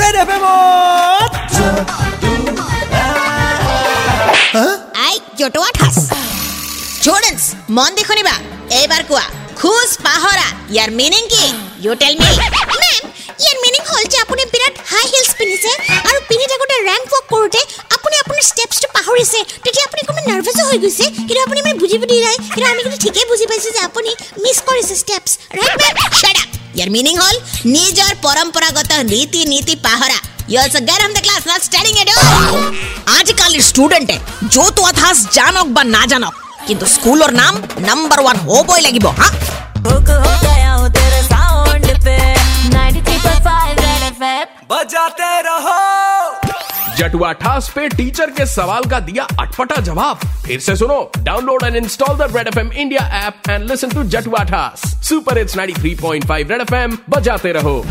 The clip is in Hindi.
ৰেড এফএম আই জটোয়া ঠাস স্টুডেন্টস মন দেখনিবা এইবাৰ। কোৱা খুজ পাহৰা ইয়াৰ মিনিং কি? ইউ টেল মি মেম ইয়াৰ মিনিং হ'ল যে আপুনি বিৰাট হাই হিলছ পিন্ধিছে আৰু পিন্ধি থাকোঁতে ৰেম্প ৱক কৰোঁতে আপুনি আপোনাৰ ষ্টেপছটো পাহৰিছে। তেতিয়া আপুনি অকণমান নাৰ্ভাছো হৈ গৈছে। কিন্তু আপুনি মানে বুজি বুজি নাই। কিন্তু আমি কিন্তু ঠিকেই বুজি পাইছোঁ যে আপুনি মিছ কৰিছে steps right ma'am shut up Your meaning hole? Need your paramparagat niti niti pahara. You're also girl from the class not studying at all. आजकल स्टूडेंट है जो तो अथास जानक बा ना जानक किंतु स्कूल और नाम नंबर वन हो बोई लगी बो हाँ हुक हो गया हो तेरे साउंड पे 93.5 रेड एफएम बजाते रहो जटुआ ठास पे टीचर के सवाल का दिया अटपटा जवाब। फिर से सुनो download and install the red F M India app and listen to जटुआ ठास। Super it's 93.5 red F M बजाते रहो।